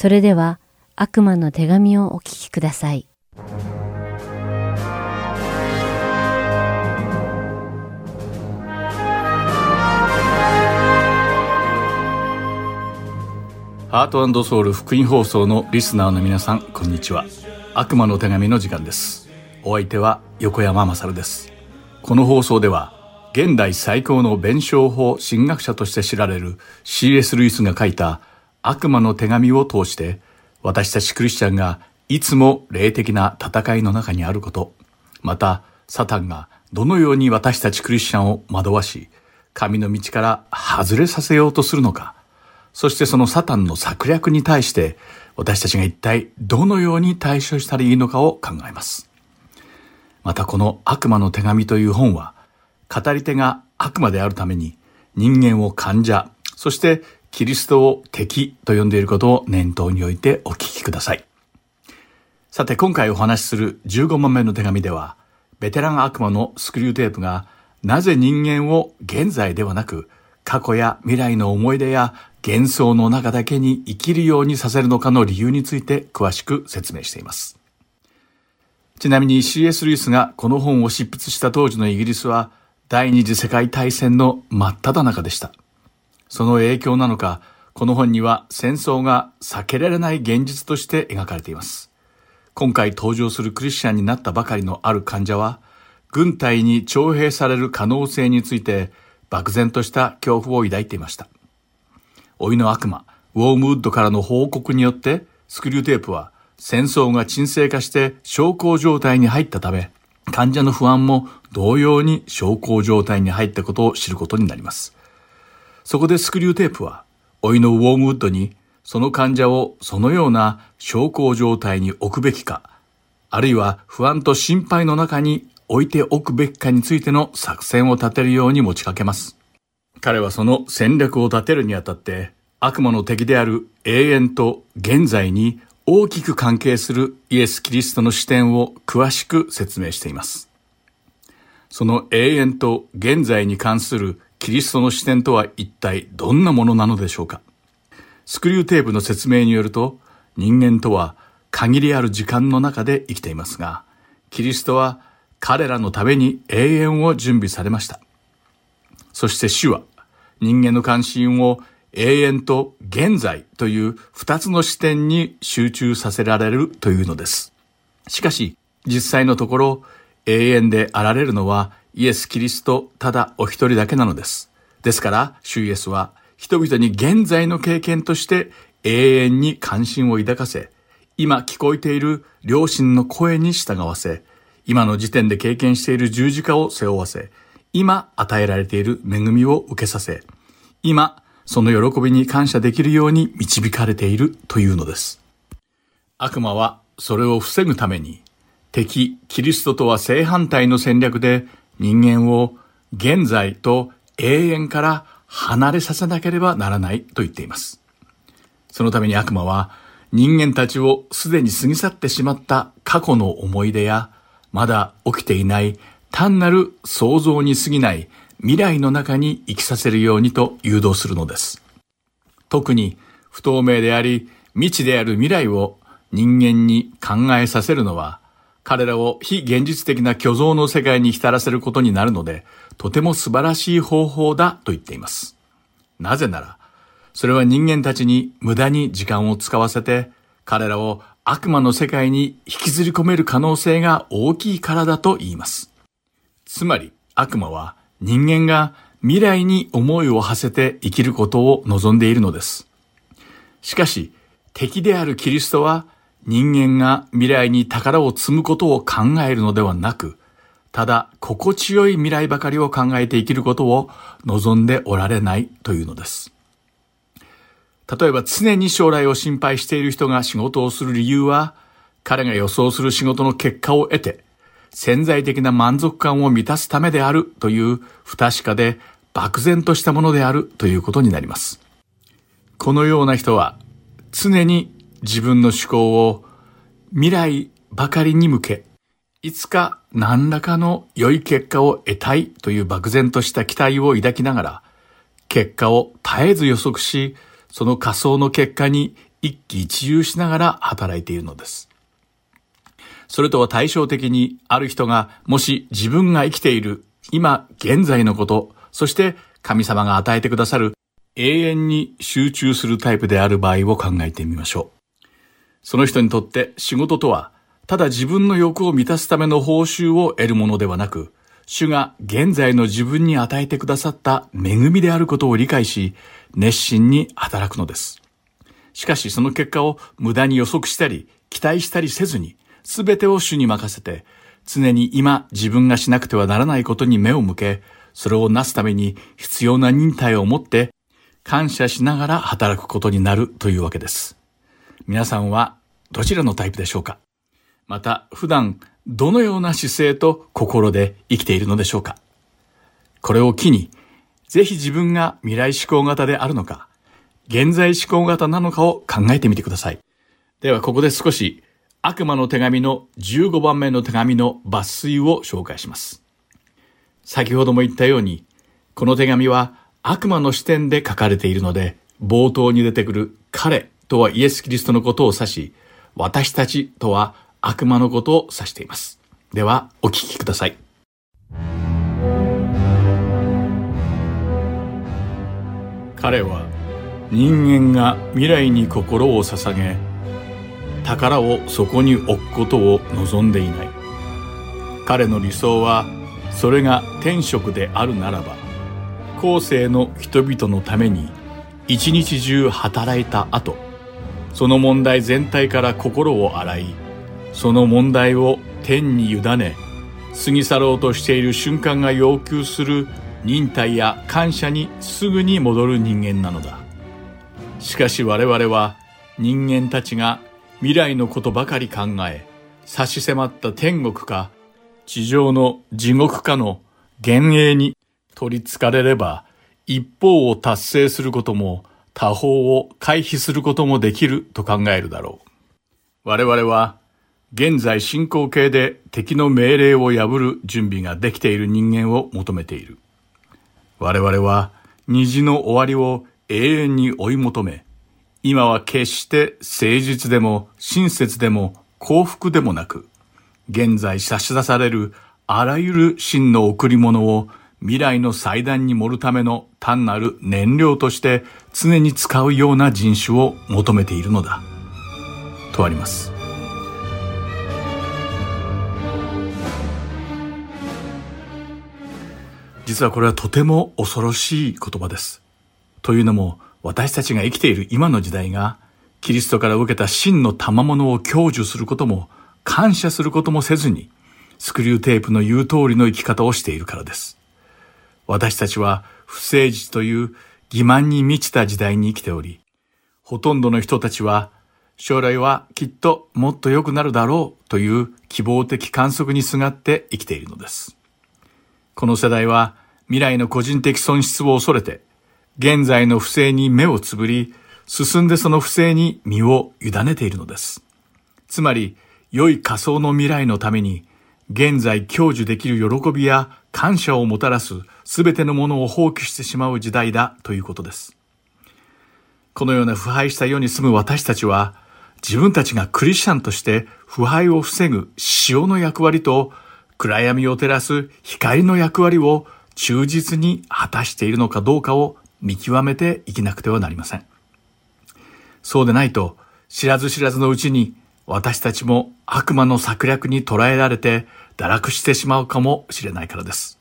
それでは悪魔の手紙をお聞きください。ハートソウル福音放送のリスナーの皆さん、こんにちは。悪魔の手紙の時間です。お相手は横山勝です。この放送では、現代最高の弁証法神学者として知られる C.S. ルイスが書いた悪魔の手紙を通して、私たちクリスチャンがいつも霊的な戦いの中にあること、また、サタンがどのように私たちクリスチャンを惑わし、神の道から外れさせようとするのか、そしてそのサタンの策略に対して私たちが一体どのように対処したらいいのかを考えます。またこの悪魔の手紙という本は語り手が悪魔であるために人間を患者、そしてキリストを敵と呼んでいることを念頭に置いてお聞きください。さて今回お話しする15問目の手紙ではベテラン悪魔のスクリューテープがなぜ人間を現在ではなく過去や未来の思い出や幻想の中だけに生きるようにさせるのかの理由について詳しく説明しています。ちなみに C.S. ルイスがこの本を執筆した当時のイギリスは第二次世界大戦の真っ只中でした。その影響なのか、この本には戦争が避けられない現実として描かれています。今回登場するクリスチャンになったばかりのある患者は、軍隊に徴兵される可能性について漠然とした恐怖を抱いていました。老いの悪魔、ウォームウッドからの報告によって、スクリューテープは戦争が沈静化して小康状態に入ったため、患者の不安も同様に小康状態に入ったことを知ることになります。そこでスクリューテープは、老いのウォームウッドに、その患者をそのような小康状態に置くべきか、あるいは不安と心配の中に置いておくべきかについての作戦を立てるように持ちかけます。彼はその戦略を立てるにあたって悪魔の敵である永遠と現在に大きく関係するイエス・キリストの視点を詳しく説明しています。その永遠と現在に関するキリストの視点とは一体どんなものなのでしょうか？スクリューテープの説明によると人間とは限りある時間の中で生きていますが、キリストは彼らのために永遠を準備されました。そして主は人間の関心を永遠と現在という二つの視点に集中させられるというのです。しかし、実際のところ、永遠であられるのはイエス・キリストただお一人だけなのです。ですから、主イエスは人々に現在の経験として永遠に関心を抱かせ、今聞こえている両親の声に従わせ、今の時点で経験している十字架を背負わせ、今与えられている恵みを受けさせ、今その喜びに感謝できるように導かれているというのです。悪魔はそれを防ぐために、敵キリストとは正反対の戦略で人間を現在と永遠から離れさせなければならないと言っています。そのために悪魔は人間たちをすでに過ぎ去ってしまった過去の思い出やまだ起きていない単なる想像に過ぎない未来の中に生きさせるようにと誘導するのです。特に不透明であり未知である未来を人間に考えさせるのは彼らを非現実的な虚像の世界に浸らせることになるのでとても素晴らしい方法だと言っています。なぜならそれは人間たちに無駄に時間を使わせて彼らを悪魔の世界に引きずり込める可能性が大きいからだと言います。つまり悪魔は人間が未来に思いを馳せて生きることを望んでいるのです。しかし敵であるキリストは人間が未来に宝を積むことを考えるのではなく、ただ心地よい未来ばかりを考えて生きることを望んでおられないというのです。例えば常に将来を心配している人が仕事をする理由は、彼が予想する仕事の結果を得て、潜在的な満足感を満たすためであるという不確かで漠然としたものであるということになります。このような人は常に自分の思考を未来ばかりに向け、いつか何らかの良い結果を得たいという漠然とした期待を抱きながら、結果を絶えず予測し、その仮想の結果に一喜一憂しながら働いているのです。それとは対照的に、ある人がもし自分が生きている今現在のこと、そして神様が与えてくださる永遠に集中するタイプである場合を考えてみましょう。その人にとって仕事とは、ただ自分の欲を満たすための報酬を得るものではなく、主が現在の自分に与えてくださった恵みであることを理解し、熱心に働くのです。しかしその結果を無駄に予測したり、期待したりせずに、すべてを主に任せて、常に今自分がしなくてはならないことに目を向け、それをなすために必要な忍耐を持って感謝しながら働くことになるというわけです。皆さんはどちらのタイプでしょうか？また普段どのような姿勢と心で生きているのでしょうか？これを機にぜひ自分が未来志向型であるのか現在志向型なのかを考えてみてください。ではここで少し悪魔の手紙の15番目の手紙の抜粋を紹介します。先ほども言ったように、この手紙は悪魔の視点で書かれているので、冒頭に出てくる彼とはイエス・キリストのことを指し、私たちとは悪魔のことを指しています。では、お聞きください。彼は人間が未来に心を捧げ宝をそこに置くことを望んでいない彼の理想はそれが天職であるならば後世の人々のために一日中働いた後その問題全体から心を洗いその問題を天に委ね過ぎ去ろうとしている瞬間が要求する忍耐や感謝にすぐに戻る人間なのだ。しかし我々は人間たちが未来のことばかり考え差し迫った天国か地上の地獄かの幻影に取り憑かれれば、一方を達成することも他方を回避することもできると考えるだろう。我々は現在進行形で敵の命令を破る準備ができている人間を求めている。我々は虹の終わりを永遠に追い求め、今は決して誠実でも親切でも幸福でもなく、現在差し出されるあらゆる真の贈り物を未来の祭壇に盛るための単なる燃料として常に使うような人種を求めているのだ。とあります。実はこれはとても恐ろしい言葉です。というのも私たちが生きている今の時代がキリストから受けた真の賜物を享受することも感謝することもせずにスクリューテープの言う通りの生き方をしているからです。私たちは不誠実という欺瞞に満ちた時代に生きており、ほとんどの人たちは将来はきっともっと良くなるだろうという希望的観測にすがって生きているのです。この世代は未来の個人的損失を恐れて、現在の不正に目をつぶり、進んでその不正に身を委ねているのです。つまり、良い仮想の未来のために現在享受できる喜びや感謝をもたらすすべてのものを放棄してしまう時代だということです。このような腐敗した世に住む私たちは、自分たちがクリスチャンとして腐敗を防ぐ塩の役割と暗闇を照らす光の役割を忠実に果たしているのかどうかを見極めていきなくてはなりません。そうでないと、知らず知らずのうちに私たちも悪魔の策略に捉えられて堕落してしまうかもしれないからです。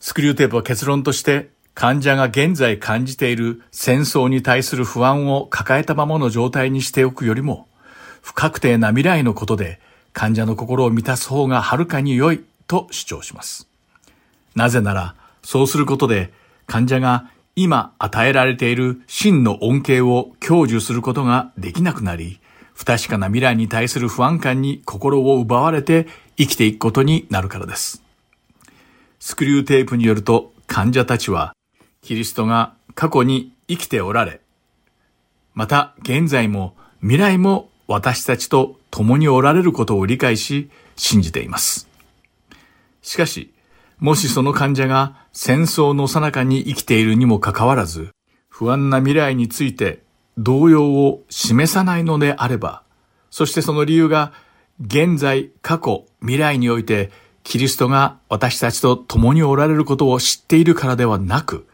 スクリューテープは結論として患者が現在感じている戦争に対する不安を抱えたままの状態にしておくよりも不確定な未来のことで患者の心を満たす方がはるかに良いと主張します。なぜならそうすることで患者が今与えられている真の恩恵を享受することができなくなり、不確かな未来に対する不安感に心を奪われて生きていくことになるからです。スクリューテープによると患者たちはキリストが過去に生きておられ、また現在も未来も私たちと共におられることを理解し信じています。しかし、もしその患者が戦争の最中に生きているにもかかわらず、不安な未来について動揺を示さないのであれば、そしてその理由が現在、過去、未来においてキリストが私たちと共におられることを知っているからではなく、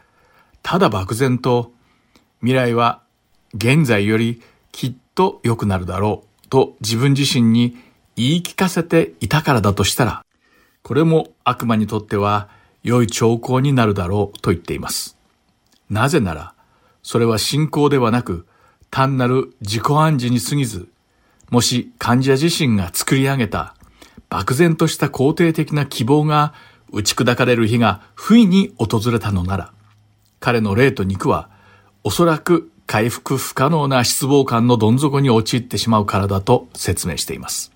ただ漠然と未来は現在よりきっと良くなるだろうと自分自身に言い聞かせていたからだとしたら、これも悪魔にとっては良い兆候になるだろうと言っています。なぜなら、それは信仰ではなく、単なる自己暗示に過ぎず、もし患者自身が作り上げた漠然とした肯定的な希望が打ち砕かれる日が不意に訪れたのなら、彼の霊と肉はおそらく回復不可能な失望感のどん底に陥ってしまうからだと説明しています。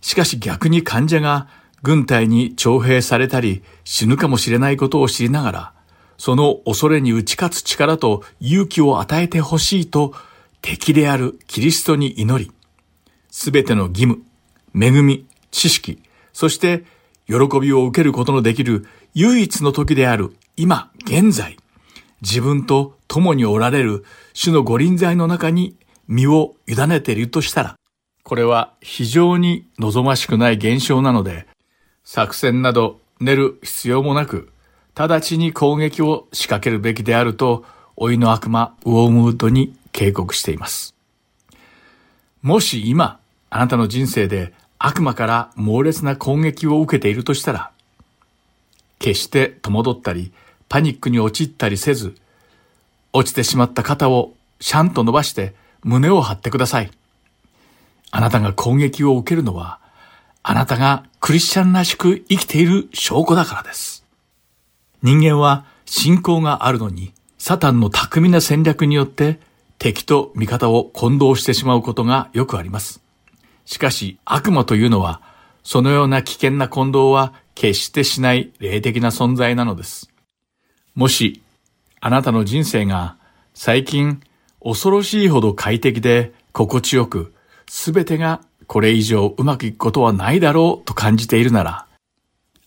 しかし逆に患者が軍隊に徴兵されたり死ぬかもしれないことを知りながら、その恐れに打ち勝つ力と勇気を与えてほしいと敵であるキリストに祈り、すべての義務、恵み、知識、そして喜びを受けることのできる唯一の時である今、現在、自分と共におられる主の御臨在の中に身を委ねているとしたら、これは非常に望ましくない現象なので、作戦など練る必要もなく、直ちに攻撃を仕掛けるべきであると、老いの悪魔、ウォームウッドに警告しています。もし今、あなたの人生で悪魔から猛烈な攻撃を受けているとしたら、決して戸惑ったり、パニックに陥ったりせず、落ちてしまった肩をシャンと伸ばして胸を張ってください。あなたが攻撃を受けるのは、あなたがクリスチャンらしく生きている証拠だからです。人間は信仰があるのに、サタンの巧みな戦略によって敵と味方を混同してしまうことがよくあります。しかし悪魔というのは、そのような危険な混同は決してしない霊的な存在なのです。もし、あなたの人生が最近恐ろしいほど快適で心地よく、すべてがこれ以上うまくいくことはないだろうと感じているなら、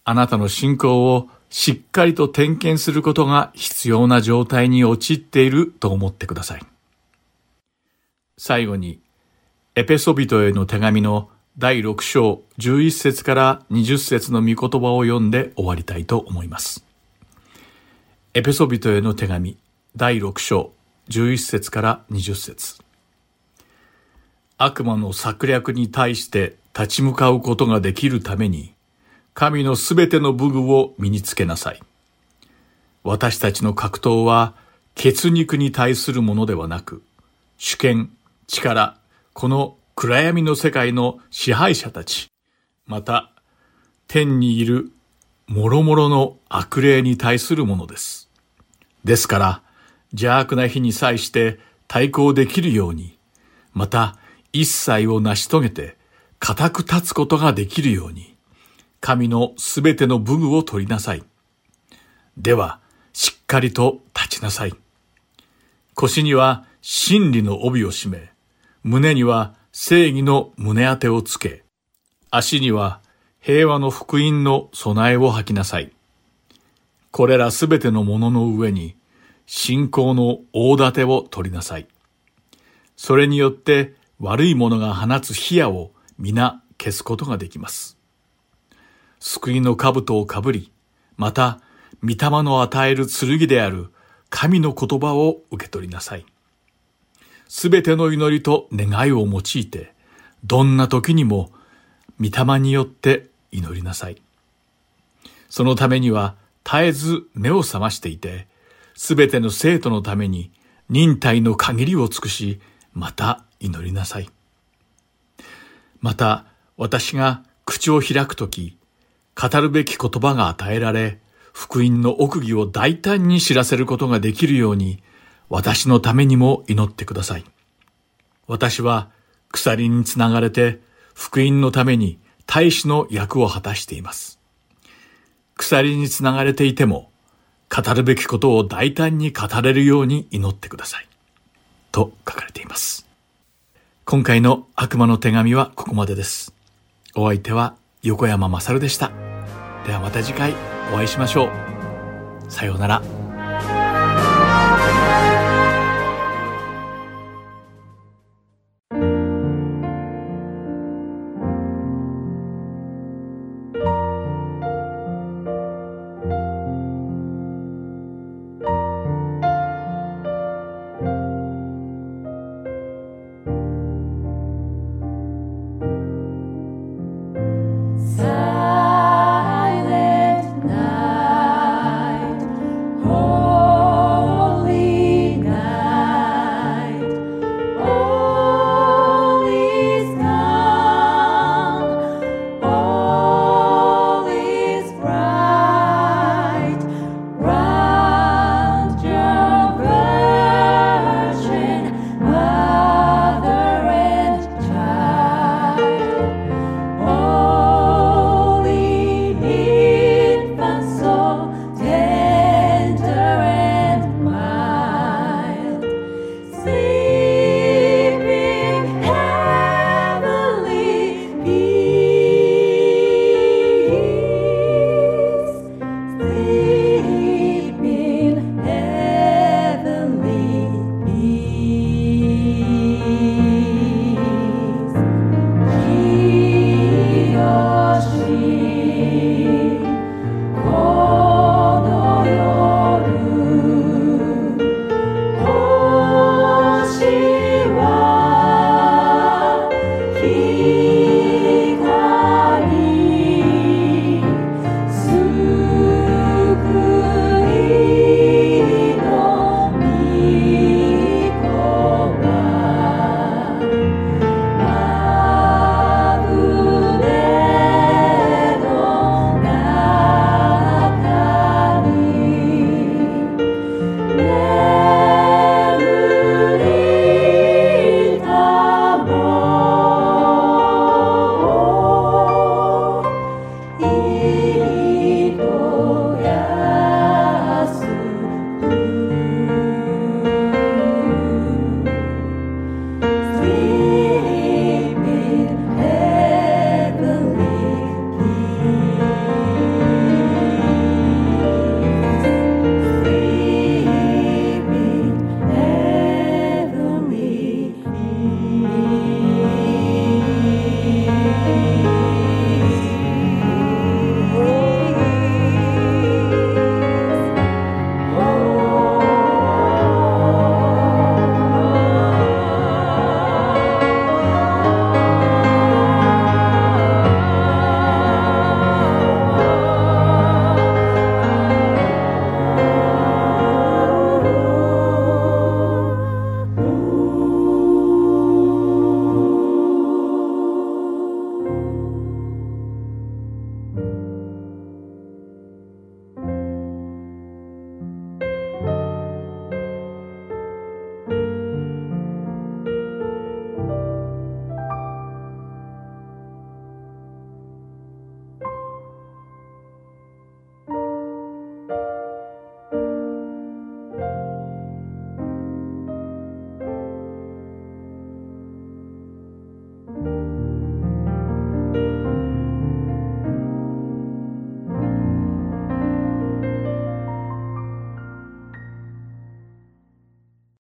あなたの信仰をしっかりと点検することが必要な状態に陥っていると思ってください。最後に、エペソビトへの手紙の第6章11節から20節の御言葉を読んで終わりたいと思います。エペソビトへの手紙第6章11節から20節悪魔の策略に対して立ち向かうことができるために、神のすべての武具を身につけなさい。私たちの格闘は、血肉に対するものではなく、主権、力、この暗闇の世界の支配者たち、また、天にいる諸々の悪霊に対するものです。ですから、邪悪な日に際して対抗できるように、また、一切を成し遂げて、固く立つことができるように、神のすべての武具を取りなさい。では、しっかりと立ちなさい。腰には真理の帯を締め、胸には正義の胸当てをつけ、足には平和の福音の備えを吐きなさい。これらすべてのものの上に、信仰の大盾を取りなさい。それによって悪い者が放つ火矢を皆消すことができます。救いの兜をかぶり、また、御霊の与える剣である神の言葉を受け取りなさい。すべての祈りと願いを用いて、どんな時にも御霊によって祈りなさい。そのためには絶えず目を覚ましていて、すべての生徒のために忍耐の限りを尽くし、また祈りなさい。また、私が口を開くとき、語るべき言葉が与えられ、福音の奥義を大胆に知らせることができるように、私のためにも祈ってください。私は鎖につながれて、福音のために大使の役を果たしています。鎖につながれていても、語るべきことを大胆に語れるように祈ってください。と書かれています。今回の悪魔の手紙はここまでです。お相手は横山まさるでした。ではまた次回お会いしましょう。さようなら。